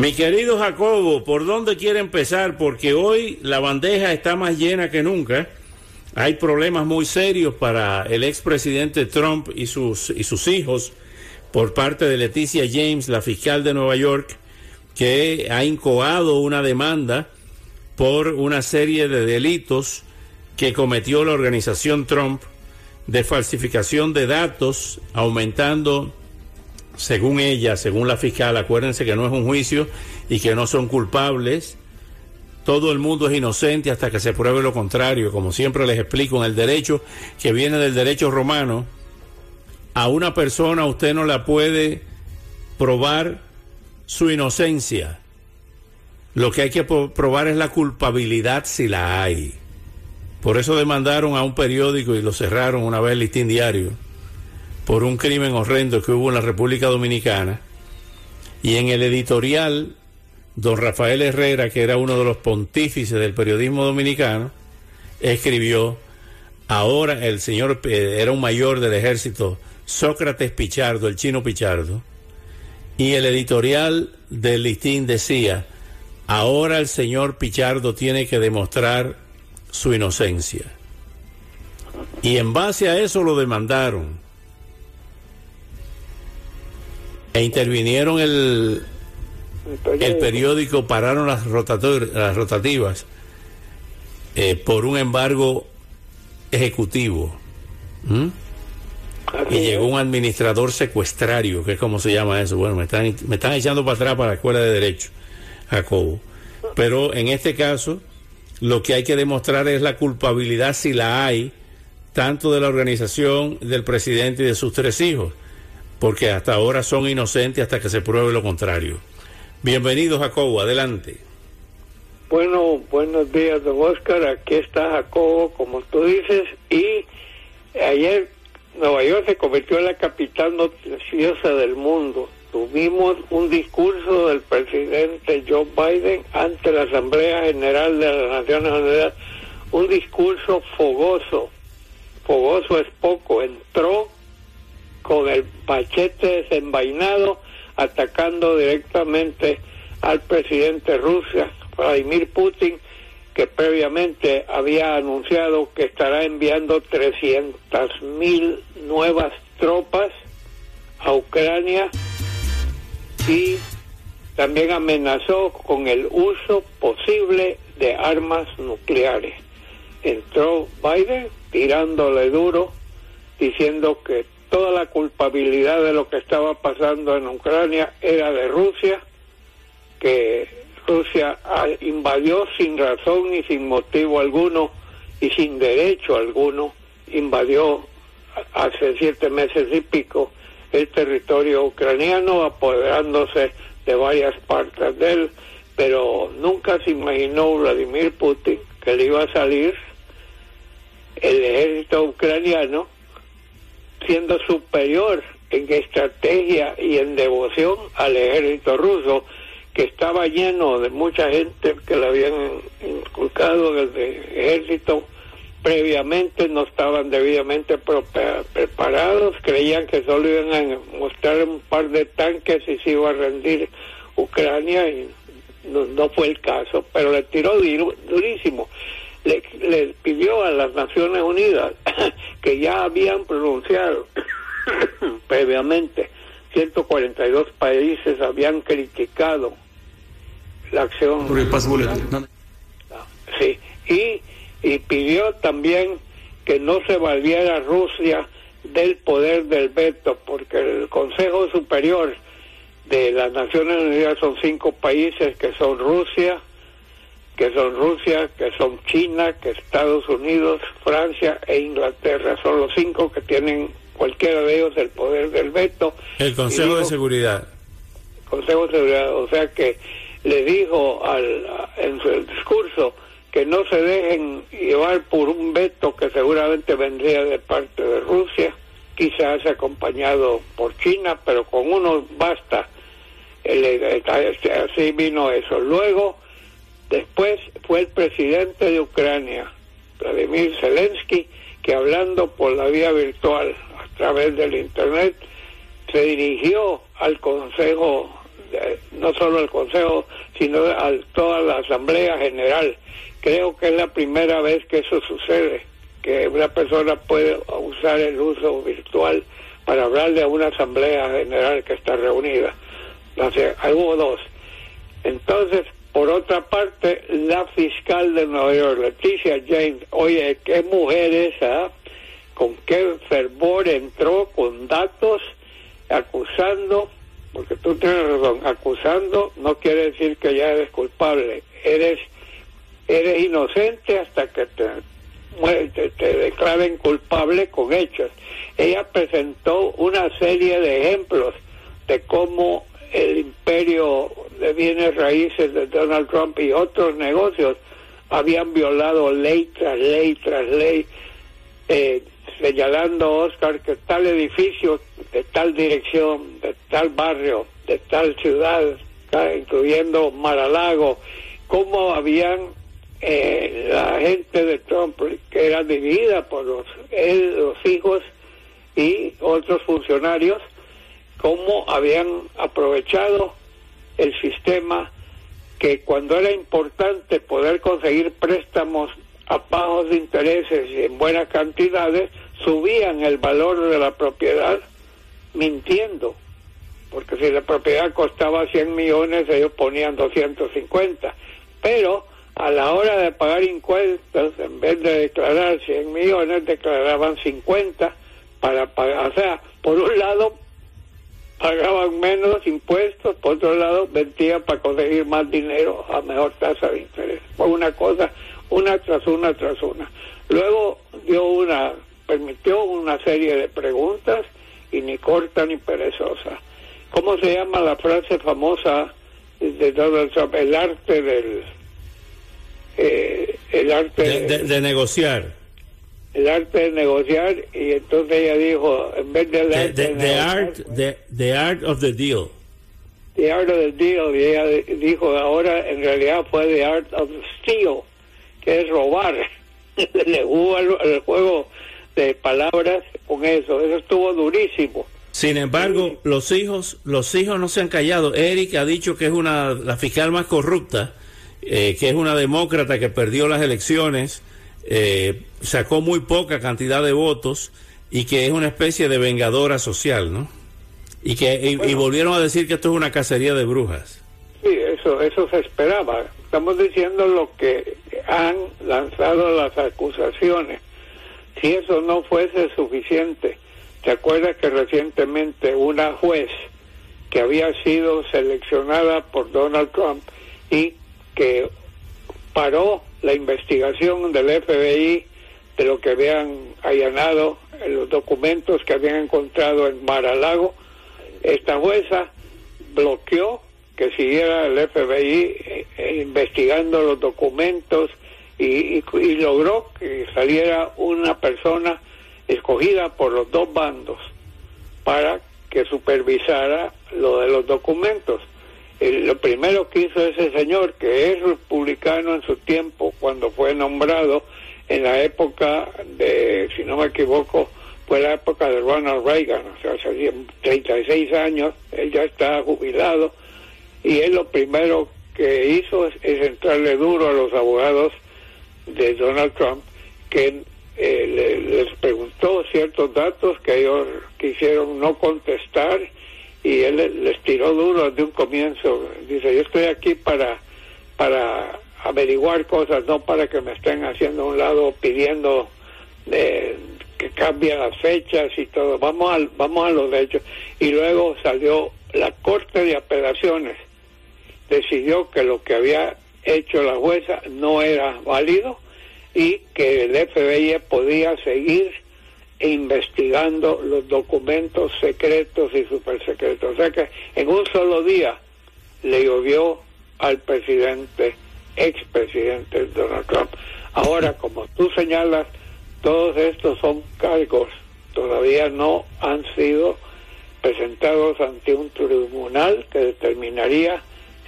Mi querido Jacobo, ¿por dónde quiere empezar? Porque hoy la bandeja está más llena que nunca. Hay problemas muy serios para el expresidente Trump y sus, y sus hijos por parte de Leticia James, la fiscal de Nueva York, que ha incoado una demanda por una serie de delitos que cometió la organización Trump de falsificación de datos, aumentando según ella, según la fiscal, acuérdense que no es un juicio y que no son culpables. Todo el mundo es inocente hasta que se pruebe lo contrario, como siempre les explico en el derecho que viene del derecho romano. A una persona usted no la puede probar su inocencia. Lo que hay que probar es la culpabilidad si la hay. Por eso demandaron a un periódico y lo cerraron una vez el listín diario por un crimen horrendo que hubo en la República Dominicana. Y en el editorial, don Rafael Herrera, que era uno de los pontífices del periodismo dominicano, escribió, ahora el señor eh, era un mayor del ejército, Sócrates Pichardo, el chino Pichardo, y el editorial del listín decía, ahora el señor Pichardo tiene que demostrar su inocencia. Y en base a eso lo demandaron. E intervinieron el, el periódico, pararon las, las rotativas eh, por un embargo ejecutivo. Y llegó un administrador secuestrario, que es como se llama eso. Bueno, me están, me están echando para atrás para la Escuela de Derecho, Jacobo. Pero en este caso, lo que hay que demostrar es la culpabilidad, si la hay, tanto de la organización, del presidente y de sus tres hijos, porque hasta ahora son inocentes hasta que se pruebe lo contrario. Bienvenido, Jacobo, adelante. Bueno, buenos días, don Oscar. Aquí está Jacobo, como tú dices, y ayer Nueva York se convirtió en la capital noticiosa del mundo tuvimos un discurso del presidente Joe Biden ante la Asamblea General de las Naciones Unidas, un discurso fogoso, fogoso es poco, entró con el pachete desenvainado atacando directamente al presidente Rusia, Vladimir Putin, que previamente había anunciado que estará enviando 300 mil nuevas tropas a Ucrania y también amenazó con el uso posible de armas nucleares. Entró Biden tirándole duro, diciendo que toda la culpabilidad de lo que estaba pasando en Ucrania era de Rusia, que Rusia invadió sin razón ni sin motivo alguno y sin derecho alguno, invadió hace siete meses y pico el territorio ucraniano, apoderándose de varias partes de él, pero nunca se imaginó Vladimir Putin que le iba a salir el ejército ucraniano siendo superior en estrategia y en devoción al ejército ruso, que estaba lleno de mucha gente que le habían inculcado desde ejército previamente no estaban debidamente preparados, creían que solo iban a mostrar un par de tanques y se iba a rendir Ucrania y no, fue el caso, pero le tiró durísimo. Le, le pidió a las Naciones Unidas que ya habían pronunciado previamente 142 países habían criticado la acción. Sí, y y pidió también que no se valiera Rusia del poder del veto, porque el Consejo Superior de las Naciones Unidas son cinco países que son Rusia, que son Rusia, que son China, que Estados Unidos, Francia e Inglaterra. Son los cinco que tienen cualquiera de ellos el poder del veto. El Consejo de Seguridad. Consejo de Seguridad, o sea que le dijo al, en su discurso que no se dejen llevar por un veto que seguramente vendría de parte de Rusia, quizás acompañado por China, pero con uno basta. Así vino eso. Luego, después fue el presidente de Ucrania, Vladimir Zelensky, que hablando por la vía virtual a través del Internet, se dirigió al Consejo, no solo al Consejo, sino a toda la Asamblea General. Creo que es la primera vez que eso sucede, que una persona puede usar el uso virtual para hablarle a una Asamblea General que está reunida. Entonces, hubo dos. Entonces, por otra parte, la fiscal de Nueva York, Leticia James, oye, qué mujer esa, con qué fervor entró con datos acusando, porque tú tienes razón, acusando no quiere decir que ya eres culpable, eres eres inocente hasta que te, te, te declaren culpable con hechos. Ella presentó una serie de ejemplos de cómo el imperio de bienes raíces de Donald Trump y otros negocios habían violado ley tras ley tras ley, eh, señalando Oscar que tal edificio de tal dirección, de tal barrio, de tal ciudad, incluyendo Maralago, cómo habían eh, la gente de Trump, que era dividida por los, los hijos y otros funcionarios, cómo habían aprovechado el sistema que cuando era importante poder conseguir préstamos a bajos intereses y en buenas cantidades, subían el valor de la propiedad mintiendo. Porque si la propiedad costaba 100 millones, ellos ponían 250. Pero a la hora de pagar impuestos, en vez de declarar 100 millones, declaraban 50 para pagar. O sea, por un lado pagaban menos impuestos, por otro lado vendían para conseguir más dinero a mejor tasa de interés. Fue una cosa, una tras una tras una. Luego dio una, permitió una serie de preguntas y ni corta ni perezosa. ¿Cómo se llama la frase famosa de Donald Trump? El arte del... Eh, el arte de negociar el arte de negociar y entonces ella dijo en vez de the, the, the art the, the, art of the deal. The art of the deal y ella dijo ahora en realidad fue the art of steal que es robar. Le jugó el, juego de palabras con eso. Eso estuvo durísimo. Sin embargo los hijos los hijos no se han callado. Eric ha dicho que es una la fiscal más corrupta eh, que es una demócrata que perdió las elecciones eh, sacó muy poca cantidad de votos y que es una especie de vengadora social, ¿no? Y que y, volvieron a decir que esto es una cacería de brujas. Sí, eso eso se esperaba. Estamos diciendo lo que han lanzado las acusaciones. Si eso no fuese suficiente, ¿te acuerdas que recientemente una juez que había sido seleccionada por Donald Trump y que paró la investigación del FBI de lo que habían allanado en los documentos que habían encontrado en Mar-a-Lago. Esta jueza bloqueó que siguiera el FBI eh, eh, investigando los documentos y, logró que saliera una persona escogida por los dos bandos para que supervisara lo de los documentos lo primero que hizo ese señor, que es republicano en su tiempo, cuando fue nombrado en la época de, si no me equivoco, fue la época de Ronald Reagan, o sea, hace 36 años, él ya está jubilado, y él lo primero que hizo es, entrarle duro a los abogados de Donald Trump, que eh, les preguntó ciertos datos que ellos quisieron no contestar y él les tiró duro de un comienzo. Dice, yo estoy aquí para, para averiguar cosas, no para que me estén haciendo a un lado pidiendo eh, que cambien las fechas y todo. Vamos, al, vamos a los hechos. Y luego salió la Corte de Apelaciones, decidió que lo que había hecho la jueza no era válido y que el FBI podía seguir investigando los documentos secretos y supersecretos. O sea que en un solo día le llovió al presidente, expresidente Donald Trump. Ahora, como tú señalas, todos estos son cargos, todavía no han sido presentados ante un tribunal que determinaría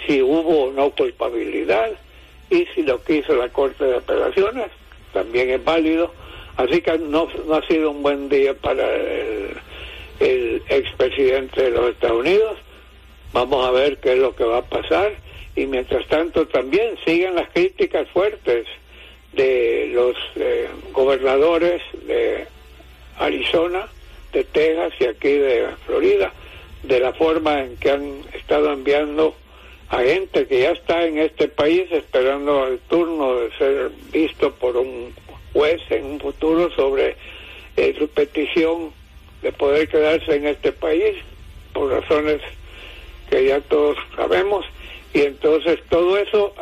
si hubo o no culpabilidad y si lo que hizo la Corte de Apelaciones también es válido. Así que no, no ha sido un buen día para el, expresidente de los Estados Unidos. Vamos a ver qué es lo que va a pasar. Y mientras tanto también siguen las críticas fuertes de los eh, gobernadores de Arizona, de Texas y aquí de Florida, de la forma en que han estado enviando a gente que ya está en este país esperando el turno de ser visto por un juez en un futuro sobre eh, su petición de poder quedarse en este país por razones que ya todos sabemos. Y entonces todo eso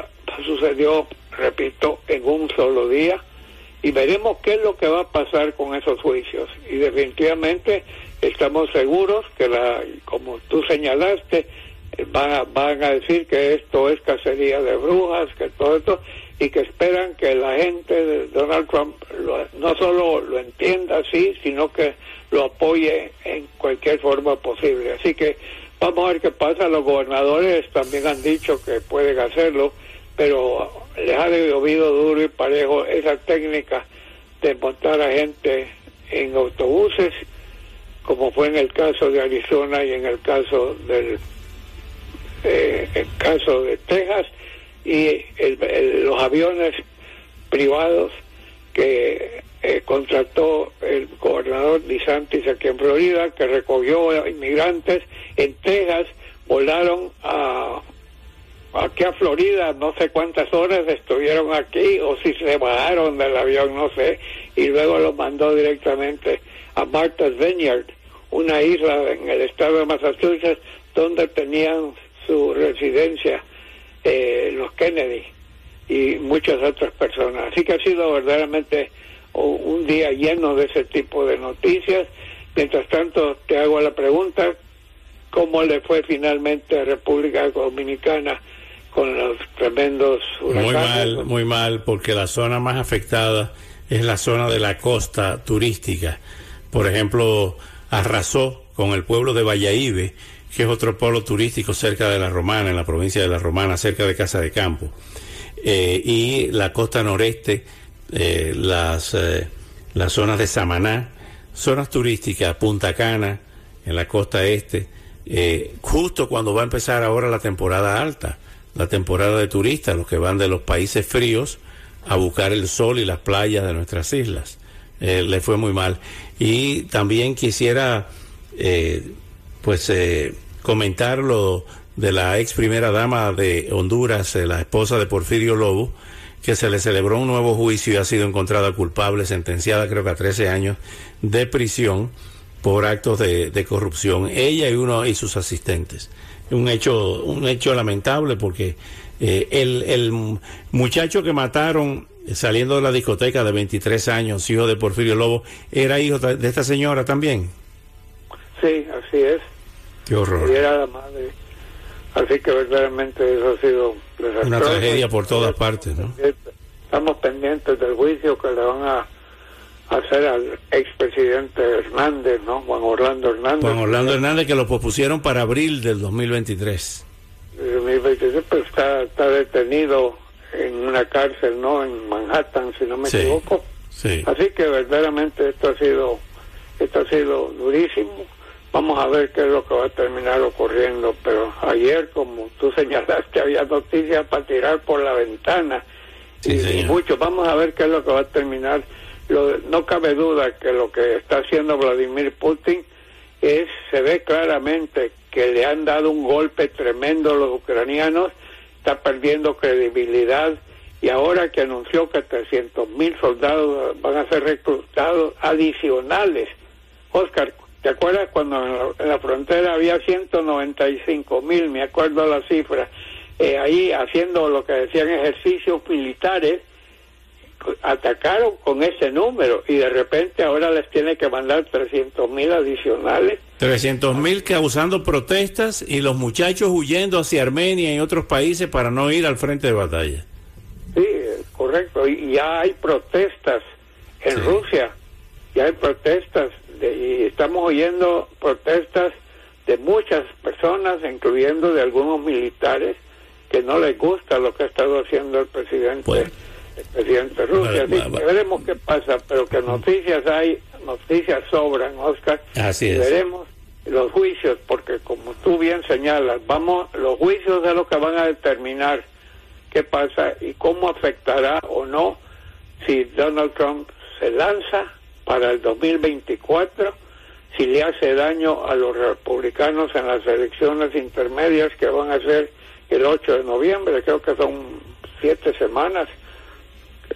sucedió repito en un solo día. Y veremos qué es lo que va a pasar con esos juicios. Y definitivamente estamos seguros que la como tú señalaste van van a decir que esto es cacería de brujas, que todo esto, y que esperan que la gente de Donald Trump no solo lo entienda así, sino que lo apoye en cualquier forma posible. Así que vamos a ver qué pasa. Los gobernadores también han dicho que pueden hacerlo, pero les ha llovido duro y parejo esa técnica de montar a gente en autobuses, como fue en el caso de Arizona y en el caso del eh, el caso de Texas y los aviones privados que eh, contrató el gobernador DeSantis aquí en Florida, que recogió inmigrantes en Texas, volaron a aquí a Florida, no sé cuántas horas estuvieron aquí o si se bajaron del avión, no sé, y luego los mandó directamente a Martha's Vineyard, una isla en el estado de Massachusetts donde tenían su residencia eh, los Kennedy y muchas otras personas. Así que ha sido verdaderamente un día lleno de ese tipo de noticias. Mientras tanto, te hago la pregunta, ¿cómo le fue finalmente a República Dominicana con los tremendos huracanes? Muy mal, muy mal, porque la zona más afectada es la zona de la costa turística. Por ejemplo, arrasó con el pueblo de Valladolid que es otro polo turístico cerca de La Romana, en la provincia de La Romana, cerca de Casa de Campo. Eh, y la costa noreste, eh, las, eh, las zonas de Samaná, zonas turísticas, Punta Cana, en la costa este, justo cuando va a empezar ahora la temporada alta, la temporada de turistas, los que van de los países fríos a buscar el sol y las playas de nuestras islas. le fue muy mal. Y también quisiera pues eh, comentar lo de la ex primera dama de Honduras, eh, la esposa de Porfirio Lobo, que se le celebró un nuevo juicio y ha sido encontrada culpable, sentenciada creo que a 13 años de prisión por actos de, corrupción, ella y uno y sus asistentes. Un hecho, un hecho lamentable porque eh, el, el muchacho que mataron saliendo de la discoteca de 23 años, hijo de Porfirio Lobo, era hijo de esta señora también. Sí, así es. Qué horror. Y era la madre. Así que verdaderamente eso ha sido una tragedia por todas partes, ¿no? Estamos pendientes del juicio que le van a hacer al expresidente Hernández, ¿no? Juan Orlando Hernández. Juan Orlando Hernández que lo pospusieron para abril del 2023. El 2023 pues está, está detenido en una cárcel, ¿no? En Manhattan, si no me equivoco. Sí. Así que verdaderamente esto ha sido esto ha sido durísimo Vamos a ver qué es lo que va a terminar ocurriendo, pero ayer, como tú señalaste, había noticias para tirar por la ventana y, mucho. Vamos a ver qué es lo que va a terminar. Lo, no cabe duda que lo que está haciendo Vladimir Putin es, se ve claramente que le han dado un golpe tremendo a los ucranianos, está perdiendo credibilidad y ahora que anunció que 300 mil soldados van a ser reclutados adicionales. Oscar, ¿Te acuerdas cuando en la, frontera había 195 mil, me acuerdo la cifra, eh, ahí haciendo lo que decían ejercicios militares atacaron con ese número y de repente ahora les tiene que mandar 300 mil adicionales. 300 mil causando protestas y los muchachos huyendo hacia Armenia y otros países para no ir al frente de batalla. Sí, correcto. Y ya hay protestas en Rusia, ya hay protestas de, y estamos oyendo protestas de muchas personas, incluyendo de algunos militares, que no les gusta lo que ha estado haciendo el presidente el presidente Rusia. veremos qué pasa, pero que noticias hay, noticias sobran, Oscar. Así es. Veremos los juicios, porque como tú bien señalas, vamos, los juicios de lo que van a determinar qué pasa y cómo afectará o no si Donald Trump se lanza para el 2024, si le hace daño a los republicanos en las elecciones intermedias que van a ser el 8 de noviembre, creo que son siete semanas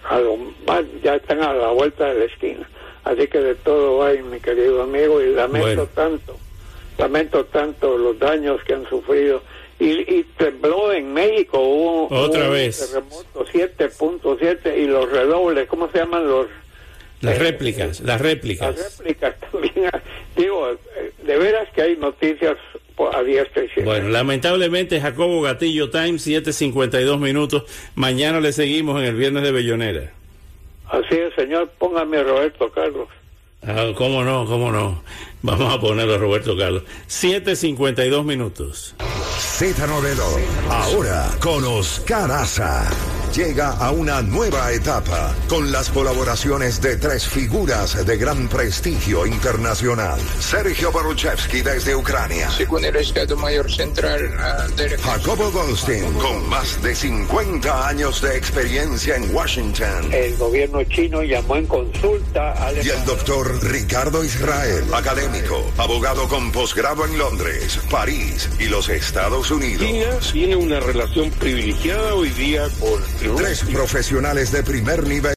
a lo más, ya están a la vuelta de la esquina. Así que de todo hay, mi querido amigo, y lamento tanto, lamento tanto los daños que han sufrido. Y, tembló en México, hubo, Otra un vez. terremoto 7.7 y los redobles, ¿cómo se llaman los? Las réplicas, las réplicas. Las réplicas también. Digo, eh, de veras que hay noticias a diestra y Bueno, lamentablemente Jacobo Gatillo Times, 7.52 minutos. Mañana le seguimos en el Viernes de Bellonera. Así es, señor. Póngame a Roberto Carlos. Ah, ¿Cómo no? ¿Cómo no? Vamos a poner a Roberto Carlos. 7.52 minutos. Z ahora con Oscar Aza. Llega a una nueva etapa con las colaboraciones de tres figuras de gran prestigio internacional. Sergio Boruchevsky desde Ucrania. Según el Estado Mayor Central ah, de Jacobo Goldstein, con más de 50 años de experiencia en Washington. El gobierno chino llamó en consulta al... Y el doctor Ricardo Israel, académico, abogado con posgrado en Londres, París y los Estados Unidos. China tiene una relación privilegiada hoy día con Tres profesionales de primer nivel.